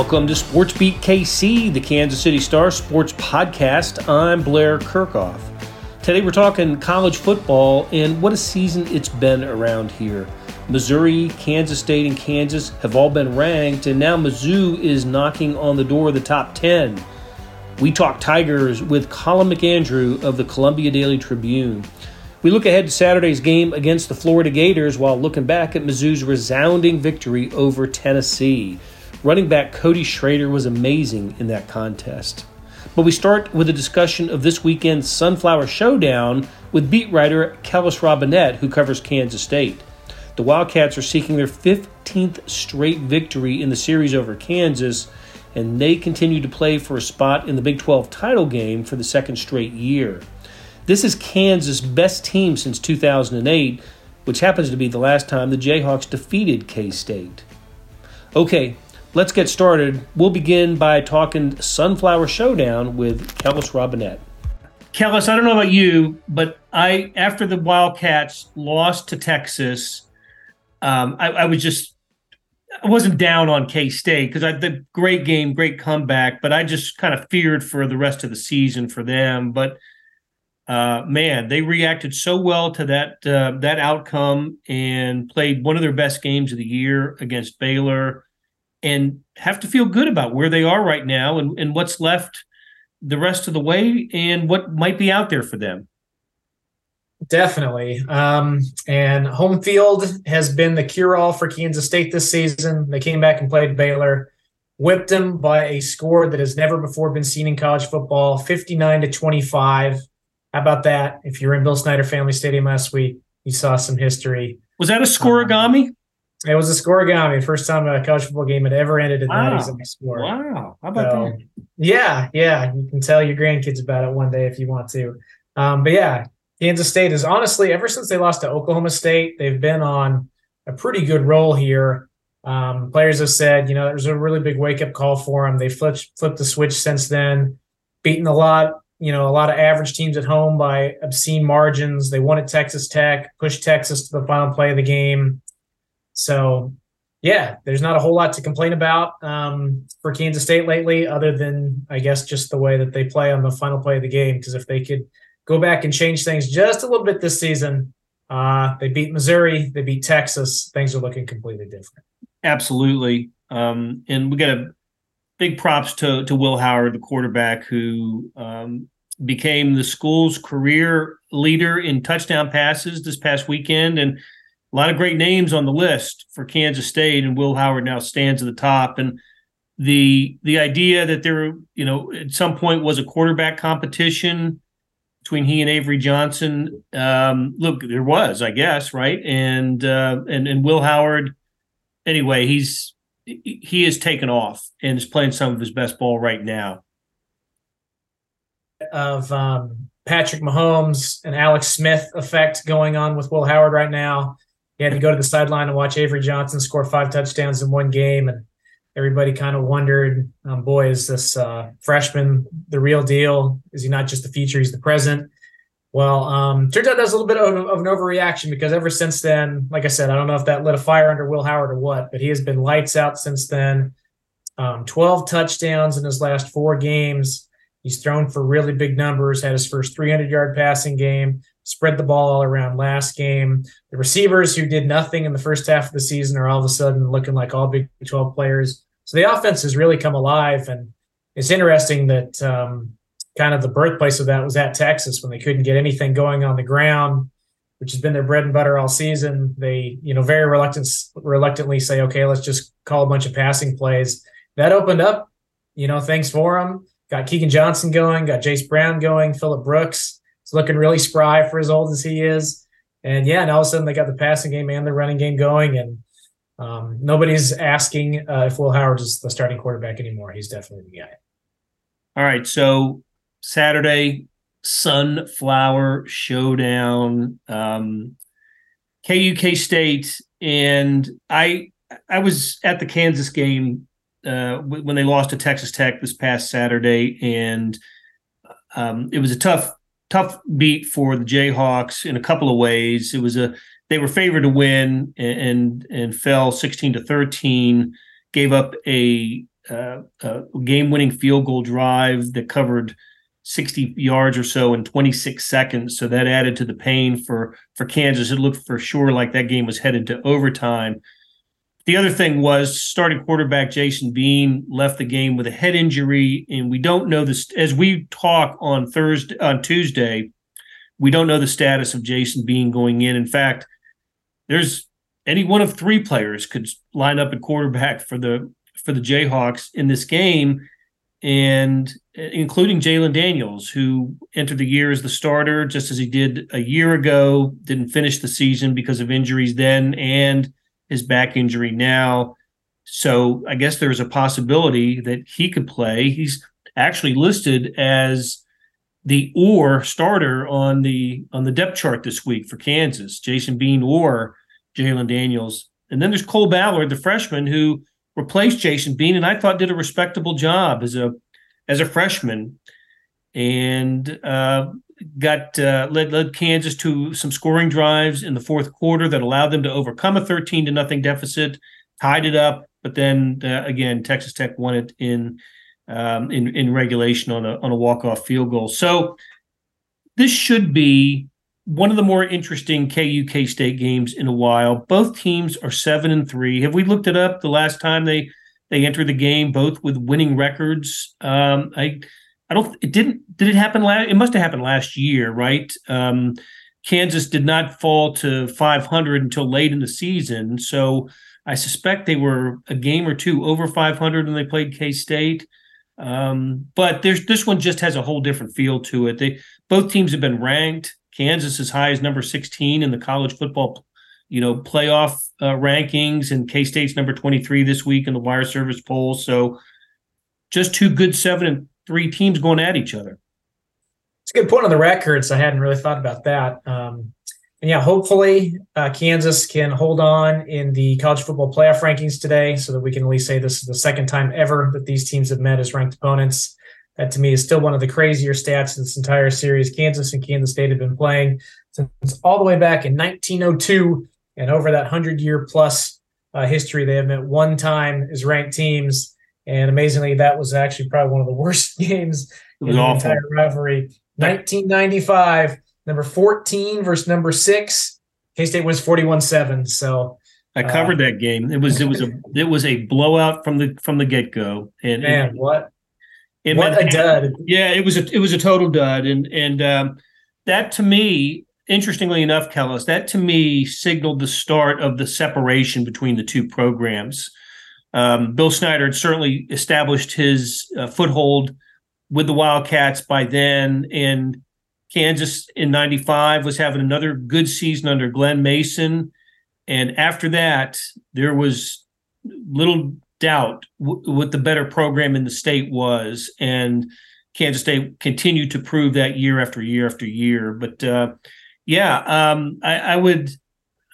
Welcome to Sports Beat KC, the Kansas City Star Sports Podcast. I'm Blair Kerkhoff. Today we're talking college football and what a season it's been around here. Missouri, Kansas State, and Kansas have all been ranked, and now Mizzou is knocking on the door of the top 10. We talk Tigers with Colin McAndrew of the Columbia Daily Tribune. We look ahead to Saturday's game against the Florida Gators while looking back at Mizzou's resounding victory over Tennessee. Running back Cody Schrader was amazing in that contest. But we start with a discussion of this weekend's Sunflower Showdown with beat writer Kellis Robinett, who covers Kansas State. The Wildcats are seeking their 15th straight victory in the series over Kansas, and they continue to play for a spot in the Big 12 title game for the second straight year. This is Kansas' best team since 2008, which happens to be the last time the Jayhawks defeated K State. Okay, Let's get started. We'll begin by talking Sunflower Showdown with Kellis Robinett. Kellis, I don't know about you, but I after the Wildcats lost to Texas, um, I, I, was just I wasn't down on K State because I the great game, great comeback, but I just kind of feared for the rest of the season for them. But uh, man, they reacted so well to that uh, that outcome and played one of their best games of the year against Baylor and have to feel good about where they are right now and, and what's left the rest of the way and what might be out there for them. Definitely. Um, and home field has been the cure all for Kansas State this season. They came back and played Baylor, whipped them by a score that has never before been seen in college football 59 to 25. How about that? If you're in Bill Snyder Family Stadium last week, you saw some history. Was that a scorigami? Um, it was a scorigami. First time a college football game had ever ended in wow. that exact score. Wow. How about so, that? Yeah, yeah. You can tell your grandkids about it one day if you want to. Um, but yeah, Kansas State is honestly, ever since they lost to Oklahoma State, they've been on a pretty good roll here. Um, players have said, you know, there's a really big wake up call for them. They flipped flipped the switch since then, beaten a lot, you know, a lot of average teams at home by obscene margins. They won at Texas Tech, pushed Texas to the final play of the game. So, yeah, there's not a whole lot to complain about um, for Kansas State lately, other than I guess just the way that they play on the final play of the game. Because if they could go back and change things just a little bit this season, uh, they beat Missouri, they beat Texas. Things are looking completely different. Absolutely, um, and we got a big props to to Will Howard, the quarterback, who um, became the school's career leader in touchdown passes this past weekend, and a lot of great names on the list for Kansas State, and Will Howard now stands at the top. And the the idea that there, you know, at some point was a quarterback competition between he and Avery Johnson. Um, look, there was, I guess, right? And uh, and and Will Howard. Anyway, he's he is taken off and is playing some of his best ball right now. Of um, Patrick Mahomes and Alex Smith effect going on with Will Howard right now he had to go to the sideline and watch Avery Johnson score five touchdowns in one game, and everybody kind of wondered, um, boy, is this uh, freshman the real deal? Is he not just the future? He's the present. Well, um, turns out that's a little bit of, of, an overreaction because ever since then, like I said, I don't know if that lit a fire under Will Howard or what, but he has been lights out since then. Um, 12 touchdowns in his last four games. He's thrown for really big numbers, had his first 300 yard passing game, spread the ball all around last game. The receivers who did nothing in the first half of the season are all of a sudden looking like all Big 12 players. So the offense has really come alive. And it's interesting that um, kind of the birthplace of that was at Texas when they couldn't get anything going on the ground, which has been their bread and butter all season. They, you know, very reluctant, reluctantly say, okay, let's just call a bunch of passing plays. That opened up, you know, things for them got Keagan Johnson going, got Jayce Brown going, Phillip Brooks is looking really spry for as old as he is. And yeah, and all of a sudden they got the passing game and the running game going, and um, nobody's asking uh, if Will Howard is the starting quarterback anymore. He's definitely the guy. All right, so Saturday Sunflower Showdown, um, KUK State, and I I was at the Kansas game uh, when they lost to Texas Tech this past Saturday, and um, it was a tough tough beat for the Jayhawks in a couple of ways. It was a they were favored to win and and, and fell sixteen to thirteen. Gave up a, uh, a game winning field goal drive that covered 60 yards or so in 26 seconds. So that added to the pain for for Kansas. It looked for sure like that game was headed to overtime. The other thing was starting quarterback Jason Bean left the game with a head injury, and we don't know this as we talk on Thursday on Tuesday. We don't know the status of Jason Bean going in. In fact, there's any one of three players could line up at quarterback for the for the Jayhawks in this game, and including Jalon Daniels, who entered the year as the starter, just as he did a year ago. Didn't finish the season because of injuries then, and his back injury now. So I guess there's a possibility that he could play. He's actually listed as the or starter on the on the depth chart this week for Kansas, Jason Bean or Jalon Daniels. And then there's Cole Ballard, the freshman who replaced Jason Bean, and I thought did a respectable job as a as a freshman, and uh, got uh, led led Kansas to some scoring drives in the fourth quarter that allowed them to overcome a 13 to nothing deficit, tied it up, but then uh, again Texas Tech won it in um, in in regulation on a on a walk off field goal. So this should be one of the more interesting KUK State games in a while. Both teams are seven and three. Have we looked it up? The last time they they entered the game, both with winning records. Um, I I don't. It didn't. Did it happen last? It must have happened last year, right? Um, Kansas did not fall to 500 until late in the season, so I suspect they were a game or two over 500 when they played K State. Um, but there's this one just has a whole different feel to it. They both teams have been ranked. Kansas as high as number 16 in the college football, you know, playoff uh, rankings, and K State's number 23 this week in the wire service poll. So just two good seven and three teams going at each other. It's a good point on the records. I hadn't really thought about that. Um, and yeah, hopefully uh, Kansas can hold on in the college football playoff rankings today so that we can at least say this is the second time ever that these teams have met as ranked opponents. That to me is still one of the crazier stats in this entire series. Kansas and Kansas State have been playing since all the way back in 1902. And over that 100 year plus uh, history, they have met one time as ranked teams. And amazingly, that was actually probably one of the worst games in the awful. entire rivalry. 1995, number 14 versus number six. K State wins 41 7. So I covered uh, that game. It was it was a it was a blowout from the from the get go. And man, and, what what a dud! Yeah, it was a it was a total dud, and and um, that to me, interestingly enough, Kellis, that to me signaled the start of the separation between the two programs. Um, Bill Snyder had certainly established his uh, foothold with the Wildcats by then, and Kansas in '95 was having another good season under Glen Mason. And after that, there was little doubt w- what the better program in the state was, and Kansas State continued to prove that year after year after year. But uh, yeah, um, I, I, would.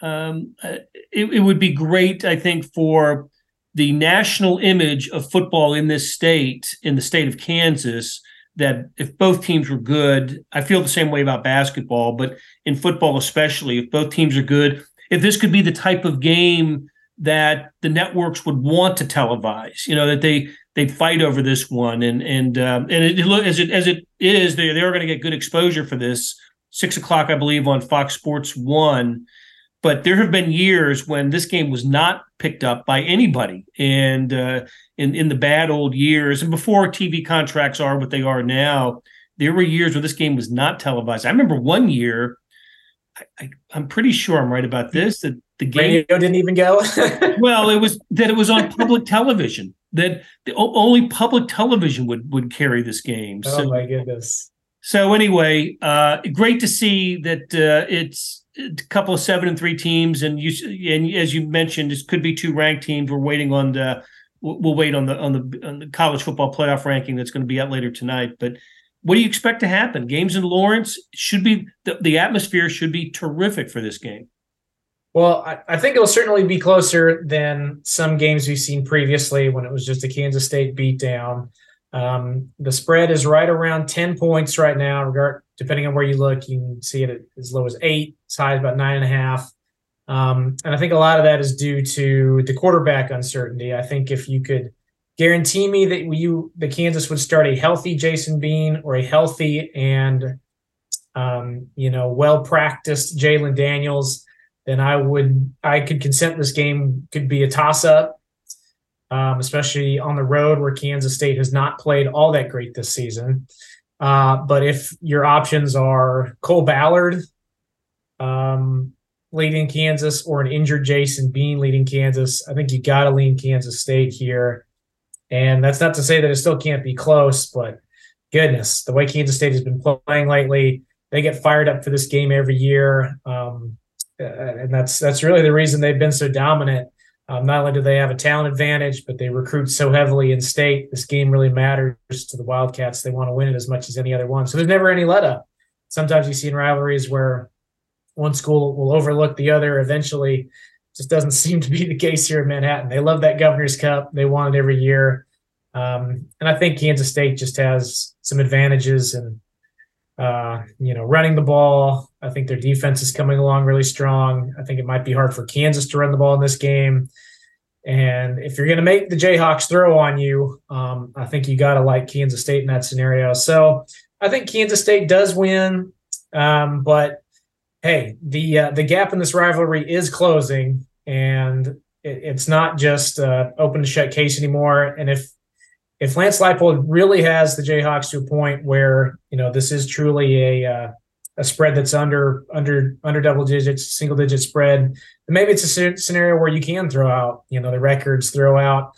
Um, uh, it, it would be great, I think, for the national image of football in this state, in the state of Kansas, that if both teams were good, I feel the same way about basketball, but in football especially, if both teams are good, if this could be the type of game that the networks would want to televise, you know, that they they fight over this one, and and um, and it, as it as it is, they they are going to get good exposure for this six o'clock, I believe, on Fox Sports One. But there have been years when this game was not picked up by anybody, and uh, in in the bad old years, and before TV contracts are what they are now, there were years where this game was not televised. I remember one year. I, am pretty sure I'm right about this. That the game Radio didn't even go. well, it was that it was on public television. that the, only public television would would carry this game. Oh so, my goodness! So anyway, uh, great to see that uh, it's a couple of seven and three teams, and you and as you mentioned, this could be two ranked teams. We're waiting on the we'll wait on the on the, on the college football playoff ranking that's going to be out later tonight. But what do you expect to happen? Games in Lawrence should be the, the atmosphere should be terrific for this game. Well, I, I, think it'll certainly be closer than some games we've seen previously when it was just a Kansas State beatdown. Um, the spread is right around 10 points right now, regard depending on where you look. You can see it as low as eight, as high as about nine and a half. Um, and I think a lot of that is due to the quarterback uncertainty. I think if you could guarantee me that you the Kansas would start a healthy Jason Bean or a healthy and um, you know well practiced Jalon Daniels, then I would I could consent this game could be a toss up, um, especially on the road where Kansas State has not played all that great this season. Uh, but if your options are Cole Ballard, um, leading Kansas or an injured Jason Bean leading Kansas, I think you got to lean Kansas State here. And that's not to say that it still can't be close, but goodness, the way Kansas State has been playing lately, they get fired up for this game every year, um, and that's that's really the reason they've been so dominant. Um, not only do they have a talent advantage, but they recruit so heavily in state. This game really matters to the Wildcats. They want to win it as much as any other one. So there's never any let up. Sometimes you see in rivalries where one school will overlook the other eventually. Just doesn't seem to be the case here in Manhattan. They love that Governor's Cup. They want it every year. Um, and I think Kansas State just has some advantages and uh, you know, running the ball. I think their defense is coming along really strong. I think it might be hard for Kansas to run the ball in this game. And if you're going to make the Jayhawks throw on you, um, I think you got to like Kansas State in that scenario. So I think Kansas State does win, um, but hey, the uh, the gap in this rivalry is closing, and it, it's not just uh, open to shut case anymore. And if if Lance Leipold really has the Jayhawks to a point where you know this is truly a uh, a spread that's under under under double digits, single digit spread, then maybe it's a scenario where you can throw out you know the records, throw out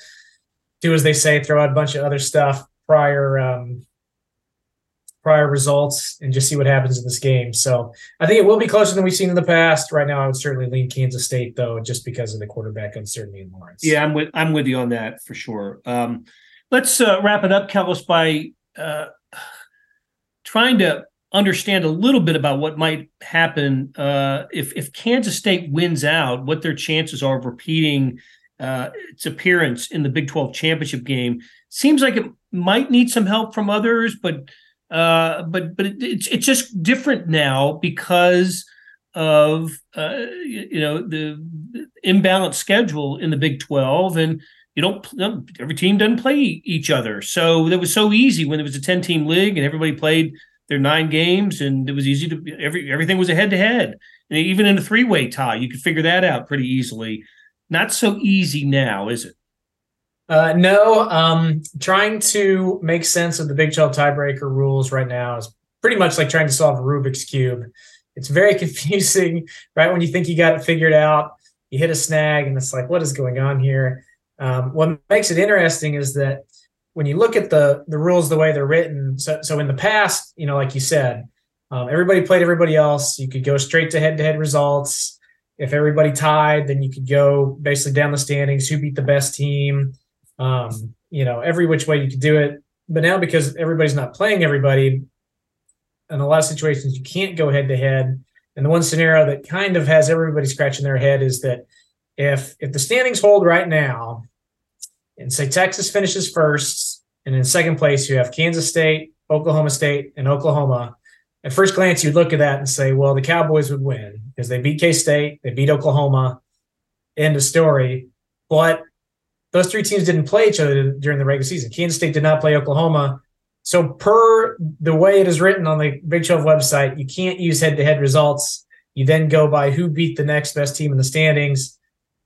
do as they say, throw out a bunch of other stuff prior um, prior results and just see what happens in this game. So I think it will be closer than we've seen in the past. Right now, I would certainly lean Kansas State though, just because of the quarterback uncertainty in Lawrence. Yeah, I'm with I'm with you on that for sure. Um, let's uh, wrap it up, Kellis, by uh, trying to understand a little bit about what might happen uh, if if Kansas State wins out, what their chances are of repeating uh, its appearance in the Big 12 championship game. Seems like it might need some help from others, but uh, but but it, it's it's just different now because of uh, you know the, the imbalanced schedule in the Big Twelve, and you don't every team doesn't play each other. So it was so easy when it was a ten team league and everybody played their nine games, and it was easy to every everything was a head to head, and even in a three way tie, you could figure that out pretty easily. Not so easy now, is it? Uh, no, um, trying to make sense of the Big 12 tiebreaker rules right now is pretty much like trying to solve a Rubik's Cube. It's very confusing, right? When you think you got it figured out, you hit a snag and it's like, what is going on here? Um, what makes it interesting is that when you look at the the rules the way they're written, so, so in the past, you know, like you said, um, everybody played everybody else. You could go straight to head to head results. If everybody tied, then you could go basically down the standings, who beat the best team um, you know, every which way you could do it. But now because everybody's not playing everybody, in a lot of situations you can't go head to head. And the one scenario that kind of has everybody scratching their head is that if if the standings hold right now, and say Texas finishes first, and in second place you have Kansas State, Oklahoma State, and Oklahoma. At first glance, you'd look at that and say, well, the Cowboys would win because they beat K State, they beat Oklahoma. End of story. But those three teams didn't play each other during the regular season. Kansas State did not play Oklahoma. So, per the way it is written on the Big 12 website, you can't use head to head results. You then go by who beat the next best team in the standings.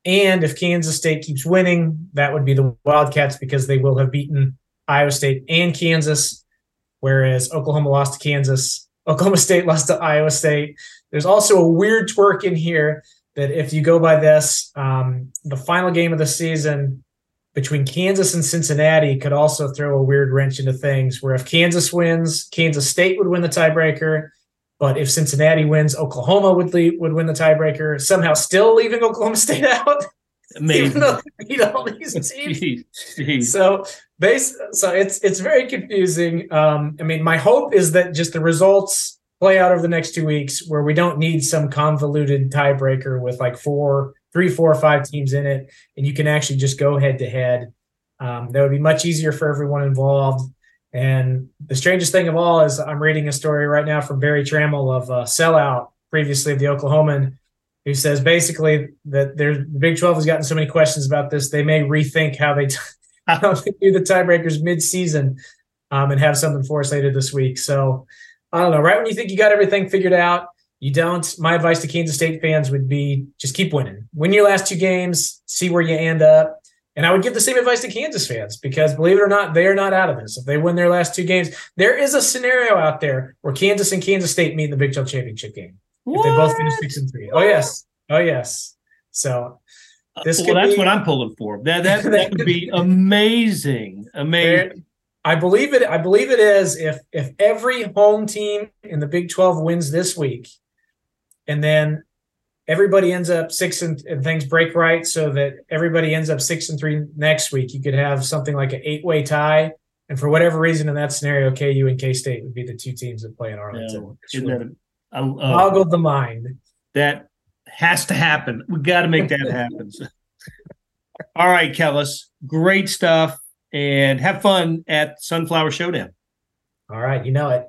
And if Kansas State keeps winning, that would be the Wildcats because they will have beaten Iowa State and Kansas, whereas Oklahoma lost to Kansas. Oklahoma State lost to Iowa State. There's also a weird twerk in here that if you go by this, um, the final game of the season between Kansas and Cincinnati could also throw a weird wrench into things. Where if Kansas wins, Kansas State would win the tiebreaker, but if Cincinnati wins, Oklahoma would leave, would win the tiebreaker. Somehow, still leaving Oklahoma State out. Even though they beat all these teams. So base so it's it's very confusing. Um, I mean, my hope is that just the results play out over the next two weeks where we don't need some convoluted tiebreaker with like four, three, four, or five teams in it, and you can actually just go head to head. Um, that would be much easier for everyone involved. And the strangest thing of all is I'm reading a story right now from Berry Tramel of uh, sellout previously of the Oklahoman who says basically that the Big 12 has gotten so many questions about this, they may rethink how they, t- how they do the tiebreakers mid-season um, and have something for us later this week. So I don't know. Right when you think you got everything figured out, you don't. My advice to Kansas State fans would be just keep winning. Win your last two games, see where you end up. And I would give the same advice to Kansas fans because believe it or not, they are not out of this. If they win their last two games, there is a scenario out there where Kansas and Kansas State meet in the Big 12 championship game. What? If they both finish six and three. Oh yes. Oh yes. So uh, this well, that's be, what I'm pulling for. That that, that would be amazing. Amazing. I believe it. I believe it is. If if every home team in the Big Twelve wins this week, and then everybody ends up six and, and things break right, so that everybody ends up six and three next week, you could have something like an eight way tie. And for whatever reason, in that scenario, KU and K State would be the two teams that play in Arlington. Yeah, boggled the mind. That has to happen. We got to make that happen. All right, Kellis, great stuff, and have fun at Sunflower Showdown. All right, you know it.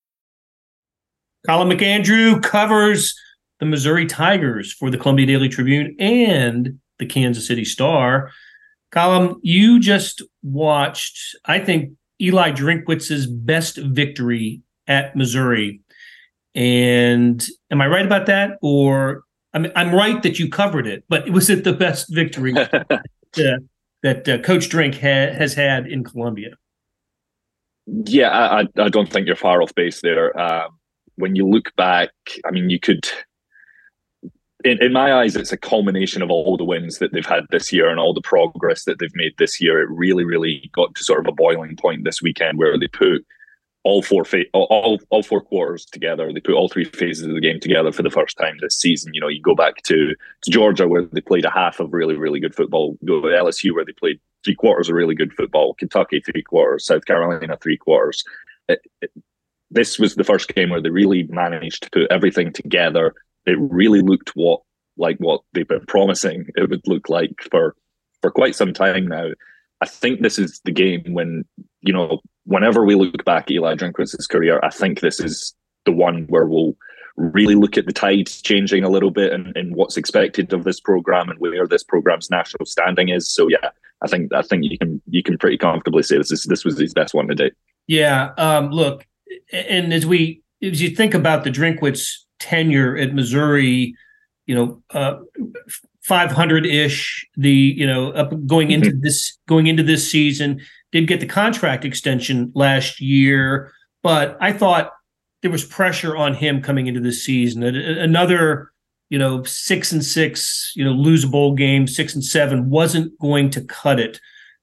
Colin McAndrew covers the Missouri Tigers for the Columbia Daily Tribune and the Kansas City Star. Colin, you just watched, I think, Eli Drinkwitz's best victory at Missouri. And am I right about that? Or I mean, I'm right that you covered it, but was it the best victory that, that uh, Coach Drink ha- has had in Columbia? Yeah, I, I don't think you're far off base there. Um, when you look back, I mean, you could. In, in my eyes, it's a culmination of all the wins that they've had this year and all the progress that they've made this year. It really, really got to sort of a boiling point this weekend where they put all four fa- all, all four quarters together. They put all three phases of the game together for the first time this season. You know, you go back to, to Georgia where they played a half of really, really good football. Go to LSU where they played three quarters of really good football. Kentucky three quarters. South Carolina three quarters. It, it, this was the first game where they really managed to put everything together. It really looked what like what they've been promising it would look like for for quite some time now. I think this is the game when you know whenever we look back at Eli Drinkwitz's career, I think this is the one where we'll really look at the tides changing a little bit and, and what's expected of this program and where this program's national standing is. So yeah, I think I think you can you can pretty comfortably say this is this was his best one to date. Yeah. Um, look, and as we as you think about the Drinkwitz tenure at Missouri, you know, uh, 500 ish. The you know up going into mm-hmm. this going into this season did get the contract extension last year, but I thought there was pressure on him coming into this season. Another you know six and six, you know, lose a bowl game, six and seven wasn't going to cut it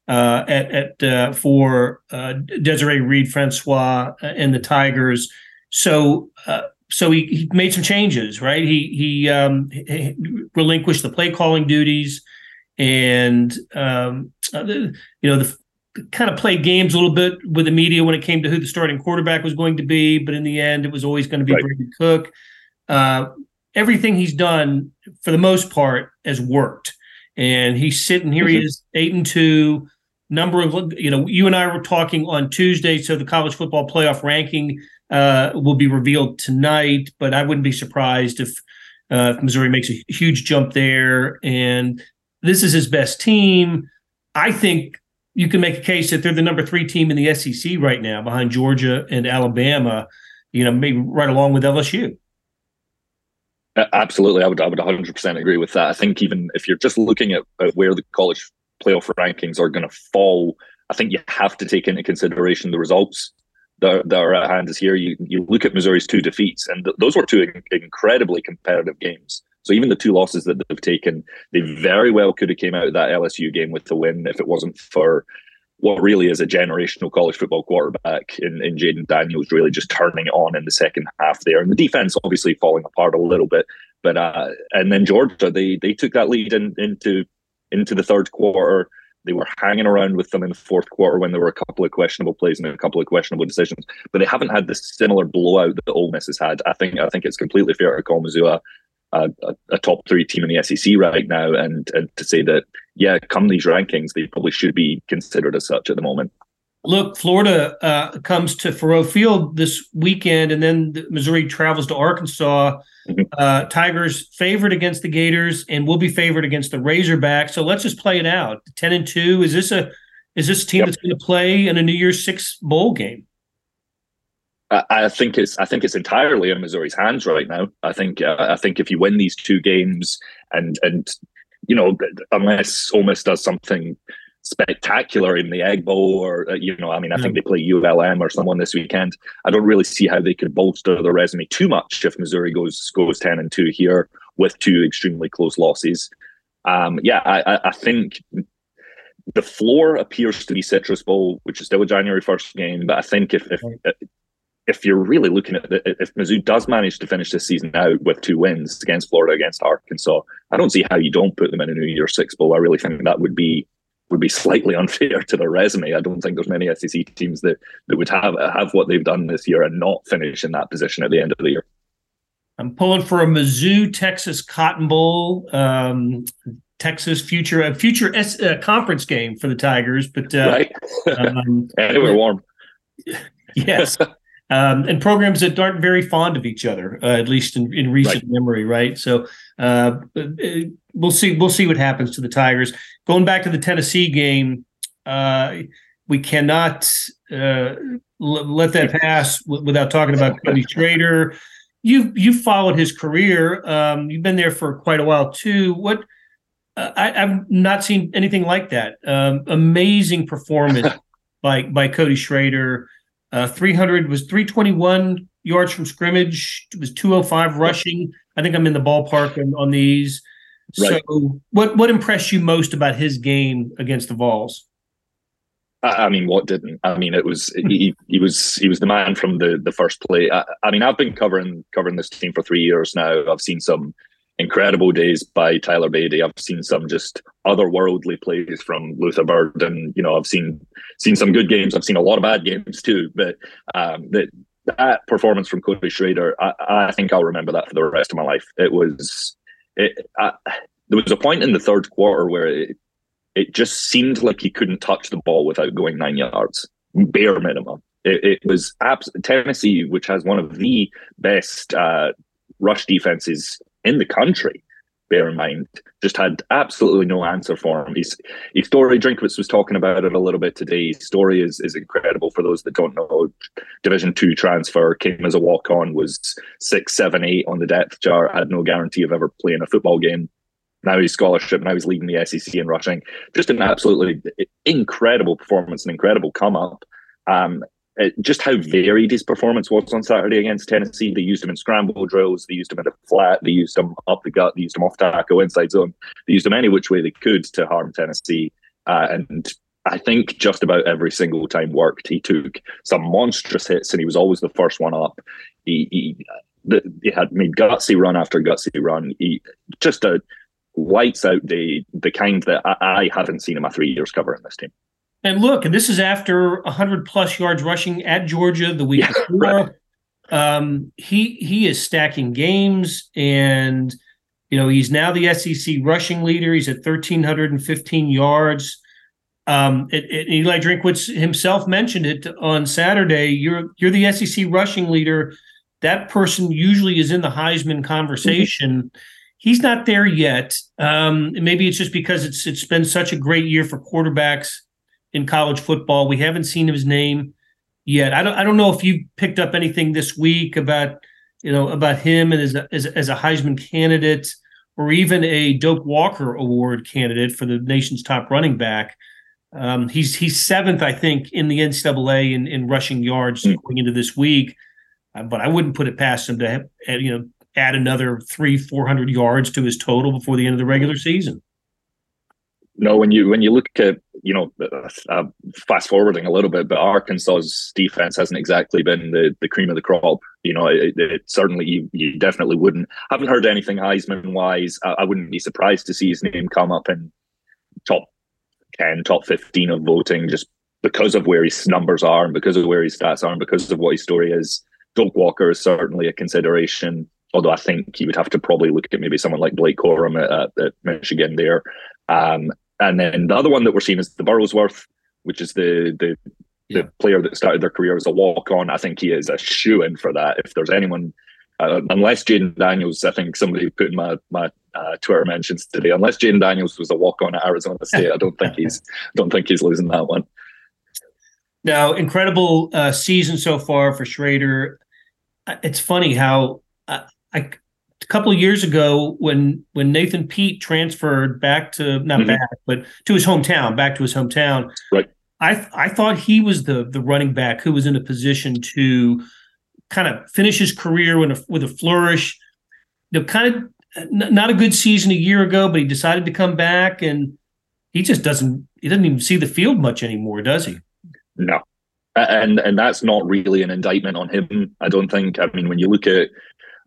uh, at, at uh, for uh, Desiree Reed Francois uh, and the Tigers. So uh, so he, he, made some changes, right? He he, um, he relinquished the play calling duties, and um, uh, you know the kind of played games a little bit with the media when it came to who the starting quarterback was going to be. But in the end, it was always going to be right. Brady Cook. everything he's done, for the most part, has worked and he's sitting here. Mm-hmm. He is eight and two number of you know you and I were talking on Tuesday, so the college football playoff ranking uh, will be revealed tonight. But I wouldn't be surprised if, uh, if Missouri makes a huge jump there, and this is his best team. I think you can make a case that they're the number three team in the SEC right now, behind Georgia and Alabama. You know, maybe right along with LSU. Absolutely, I would I would 100% agree with that. I think even if you're just looking at, at where the college playoff rankings are going to fall, I think you have to take into consideration the results that, that are at hand. Is here you you look at Missouri's two defeats, and th- those were two in- incredibly competitive games. So even the two losses that they've taken, they very well could have came out of that LSU game with the win if it wasn't for what really is a generational college football quarterback in, in Jayden Daniels really just turning it on in the second half there. And the defense obviously falling apart a little bit. But uh, and then Georgia, they they took that lead in, into into the third quarter. They were hanging around with them in the fourth quarter when there were a couple of questionable plays and a couple of questionable decisions. But they haven't had the similar blowout that Ole Miss has had. I think I think it's completely fair to call Mizzou a, a, a top three team in the SEC right now, and and to say that yeah, come these rankings, they probably should be considered as such at the moment. Look, Florida uh, comes to Faurot Field this weekend, and then Missouri travels to Arkansas. Mm-hmm. Uh, Tigers favored against the Gators, and will be favored against the Razorbacks. So let's just play it out. Ten and two. Is this a is this team yep. that's going to play in a New Year's Six bowl game? I think it's I think it's entirely in Missouri's hands right now. I think uh, I think if you win these two games and and you know unless Ole Miss does something spectacular in the Egg Bowl or uh, you know I mean I think they play ULM or someone this weekend. I don't really see how they could bolster their resume too much if Missouri goes goes ten and two here with two extremely close losses. Um, yeah, I, I think the floor appears to be Citrus Bowl, which is still a January first game. But I think if if if you're really looking at it, if Mizzou does manage to finish this season out with two wins against Florida, against Arkansas, I don't see how you don't put them in a New Year's Six bowl. I really think that would be would be slightly unfair to their resume. I don't think there's many SEC teams that, that would have have what they've done this year and not finish in that position at the end of the year. I'm pulling for a Mizzou Texas Cotton Bowl. Um, Texas future a future S, uh, conference game for the Tigers, but uh, right, um, anywhere warm. Yes, um, and programs that aren't very fond of each other, uh, at least in, in recent right. memory, right? So uh, we'll see. We'll see what happens to the Tigers. Going back to the Tennessee game, uh, we cannot uh, l- let that pass w- without talking about Cody Schrader. You've you've followed his career. Um, you've been there for quite a while too. What uh, I, have not seen anything like that. Um, amazing performance by by Cody Schrader. Uh, 300 was 321 yards from scrimmage. It was 205 rushing. I think I'm in the ballpark on, on these. Right. So, what what impressed you most about his game against the Vols? I mean, what didn't? I mean, it was he, he was he was the man from the the first play. I, I mean, I've been covering covering this team for three years now. I've seen some incredible days by Tyler Badie. I've seen some just otherworldly plays from Luther Burden, and you know I've seen seen some good games. I've seen a lot of bad games too. But um, that that performance from Cody Schrader, I, I, think I'll remember that for the rest of my life. It was it. I, there was a point in the third quarter where it, it just seemed like he couldn't touch the ball without going nine yards, bare minimum. It, it was abs- Tennessee, which has one of the best uh, rush defenses in the country, bear in mind, just had absolutely no answer for him. He's, his story, Drinkwitz was talking about it a little bit today. His story is, is incredible for those that don't know. Division two transfer, came as a walk on, was six, seven, eight on the depth chart, had no guarantee of ever playing a football game. Now he's scholarship, now he's leading the SEC in rushing. Just an absolutely incredible performance, an incredible come up. Um, uh, just how varied his performance was on Saturday against Tennessee. They used him in scramble drills, they used him in the flat, they used him up the gut, they used him off tackle, inside zone. They used him any which way they could to harm Tennessee. Uh, and I think just about every single time worked, he took some monstrous hits and he was always the first one up. He, he, he had made gutsy run after gutsy run. He just a lights out day, the kind that I, I haven't seen in my three years covering this team. And look, and this is after 100 plus yards rushing at Georgia the week yeah, before. Right. Um, he he is stacking games, and you know he's now the SEC rushing leader. He's at 1,315 yards. Um, it, it, Eli Drinkwitz himself mentioned it on Saturday. You're you're the SEC rushing leader. That person usually is in the Heisman conversation. Mm-hmm. he's not there yet. Um, maybe it's just because it's it's been such a great year for quarterbacks in college football. We haven't seen his name yet. I don't I don't know if you picked up anything this week about you know about him and as a, as, as a Heisman candidate or even a Doak Walker Award candidate for the nation's top running back. Um, he's he's seventh, I think, in the NCAA in, in rushing yards mm. going into this week. Uh, but I wouldn't put it past him to have, you know add another three four hundred yards to his total before the end of the regular season. No, when you when you look at you know uh, fast forwarding a little bit, but Arkansas's defense hasn't exactly been the, the cream of the crop. You know, it, it certainly you, you definitely wouldn't. Haven't heard anything Heisman wise. I, I wouldn't be surprised to see his name come up in top ten, top fifteen of voting, just because of where his numbers are and because of where his stats are and because of what his story is. Doak Walker is certainly a consideration although I think you would have to probably look at maybe someone like Blake Corum at, at Michigan there. Um, and then the other one that we're seeing is the Burlsworth, which is the the the player that started their career as a walk on. I think he is a shoe in for that. If there's anyone, uh, unless Jayden Daniels, I think somebody put in my my uh, Twitter mentions today. Unless Jayden Daniels was a walk on at Arizona State, I don't think he's don't think he's losing that one. Now, incredible uh, season so far for Schrader. Uh, it's funny how I, I a couple of years ago when when Nathan Peat transferred back to not mm-hmm. back but to his hometown, back to his hometown. Right. I I thought he was the the running back who was in a position to kind of finish his career with a with a flourish. You know, kind of n- not a good season a year ago, but he decided to come back, and he just doesn't he doesn't even see the field much anymore, does he? No, and and that's not really an indictment on him. I don't think. I mean, when you look at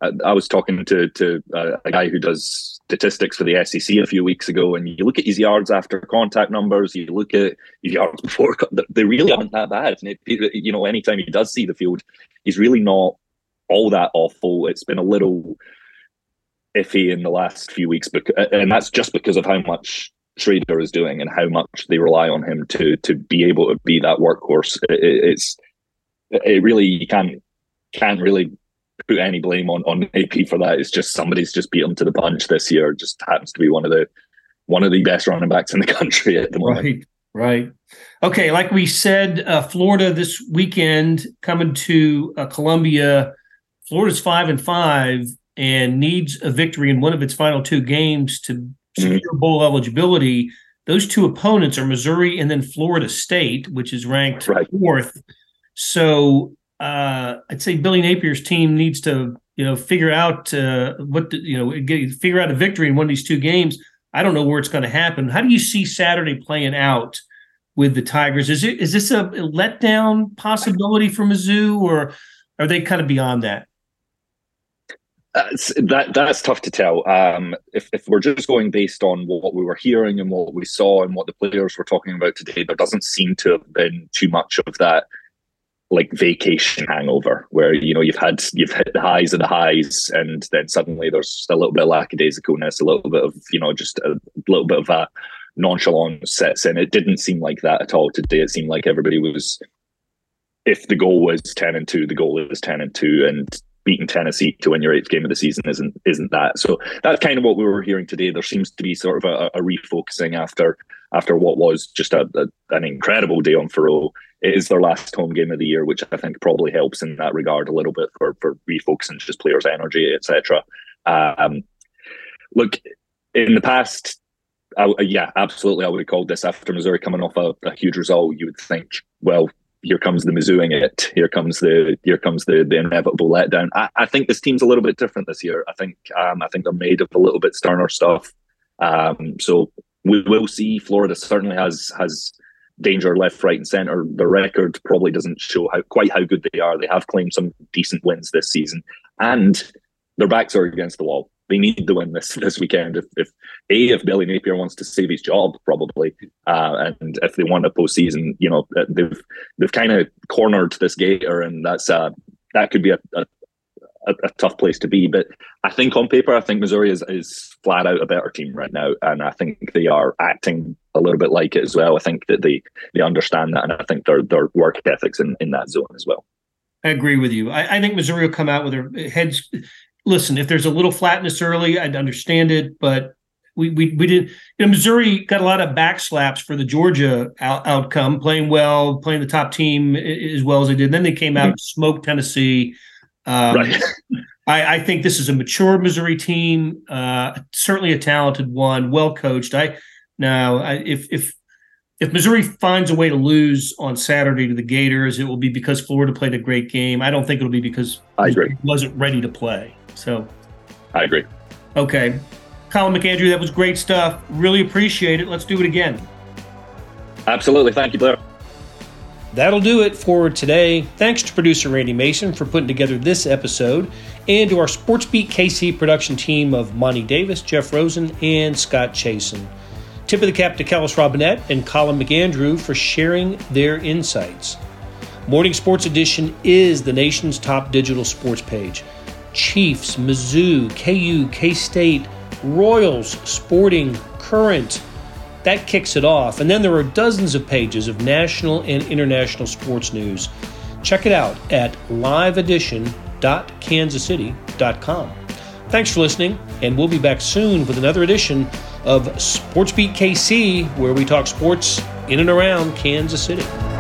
I was talking to to uh, a guy who does statistics for the SEC a few weeks ago, and you look at his yards after contact numbers, you look at his yards before, they really aren't that bad. And it, you know, anytime he does see the field, he's really not all that awful. It's been a little iffy in the last few weeks, and that's just because of how much Schrader is doing and how much they rely on him to to be able to be that workhorse. It, it's it really you can't can't really put any blame on on AP for that. It's just somebody's just beat him to the punch this year. Just happens to be one of the one of the best running backs in the country at the moment. Right. Right. Okay. Like we said, uh, Florida this weekend coming to uh, Columbia. Florida's five and five and needs a victory in one of its final two games to mm-hmm. secure mm-hmm. bowl eligibility. Those two opponents are Missouri and then Florida State, which is ranked right. fourth. So uh, I'd say Billy Napier's team needs to, you know, figure out uh, what, the, you know, get, figure out a victory in one of these two games. I don't know where it's going to happen. How do you see Saturday playing out with the Tigers? Is it is this a letdown possibility for Mizzou, or are they kind of beyond that? Uh, that that's tough to tell. Um, if if we're just going based on what we were hearing and what we saw and what the players were talking about today, there doesn't seem to have been too much of that like vacation hangover where you know you've had you've hit the highs of the highs and then suddenly there's a little bit of lackadaisicalness a little bit of you know just a little bit of a nonchalance sets in. It didn't seem like that at all today. It seemed like everybody was if the goal was 10 and 2 the goal is 10 and 2 and beating Tennessee to win your eighth game of the season isn't isn't that. So that's kind of what we were hearing today. There seems to be sort of a, a refocusing after after what was just a, a, an incredible day on Faurot it is their last home game of the year, which I think probably helps in that regard a little bit for for refocusing just players' energy, etc. Um, look, in the past, I, yeah, absolutely, I would have called this after Missouri coming off a, a, huge result. You would think, well, here comes the Mizzouing it. Here comes the here comes the the inevitable letdown. I, I think this team's a little bit different this year. I think um, I think they're made of a little bit sterner stuff. Um, so we will see. Florida certainly has has danger left, right, and centre. The record probably doesn't show how quite how good they are. They have claimed some decent wins this season, and their backs are against the wall. They need to win this this weekend. If, if a if Billy Napier wants to save his job, probably, uh, and if they want a postseason, you know they've they've kind of cornered this gator, and that's uh, that could be a, a a, a, tough place to be. But I think on paper, I think Missouri is, is flat out a better team right now, and I think they are acting a little bit like it as well. I think that they they understand that, and I think their their work ethics in, in that zone as well. I agree with you. I, I think Missouri will come out with their heads listen, if there's a little flatness early, I'd understand it, but we we we did. You know, Missouri got a lot of backslaps for the Georgia out, outcome, playing well, playing the top team as well as they did. And then they came out mm-hmm. smoked Tennessee. Um, right. I, I, think this is a mature Missouri team, uh, certainly a talented one, well coached. I now I, if if if Missouri finds a way to lose on Saturday to the Gators, it will be because Florida played a great game. I don't think it'll be because I agree wasn't ready to play. So, I agree. Okay, Colin McAndrew, that was great stuff. Really appreciate it. Let's do it again. Absolutely. Thank you, Blair. That'll do it for today. Thanks to producer Randy Mason for putting together this episode, and to our SportsBeat KC production team of Monty Davis, Jeff Rosen, and Scott Chasen. Tip of the cap to Kellis Robinett and Colin McAndrew for sharing their insights. Morning Sports Edition is the nation's top digital sports page. Chiefs, Mizzou, KU, K State, Royals, Sporting, Current. That kicks it off. And then there are dozens of pages of national and international sports news. Check it out at liveedition.kansascity.com. Thanks for listening, and we'll be back soon with another edition of Sports Beat KC, where we talk sports in and around Kansas City.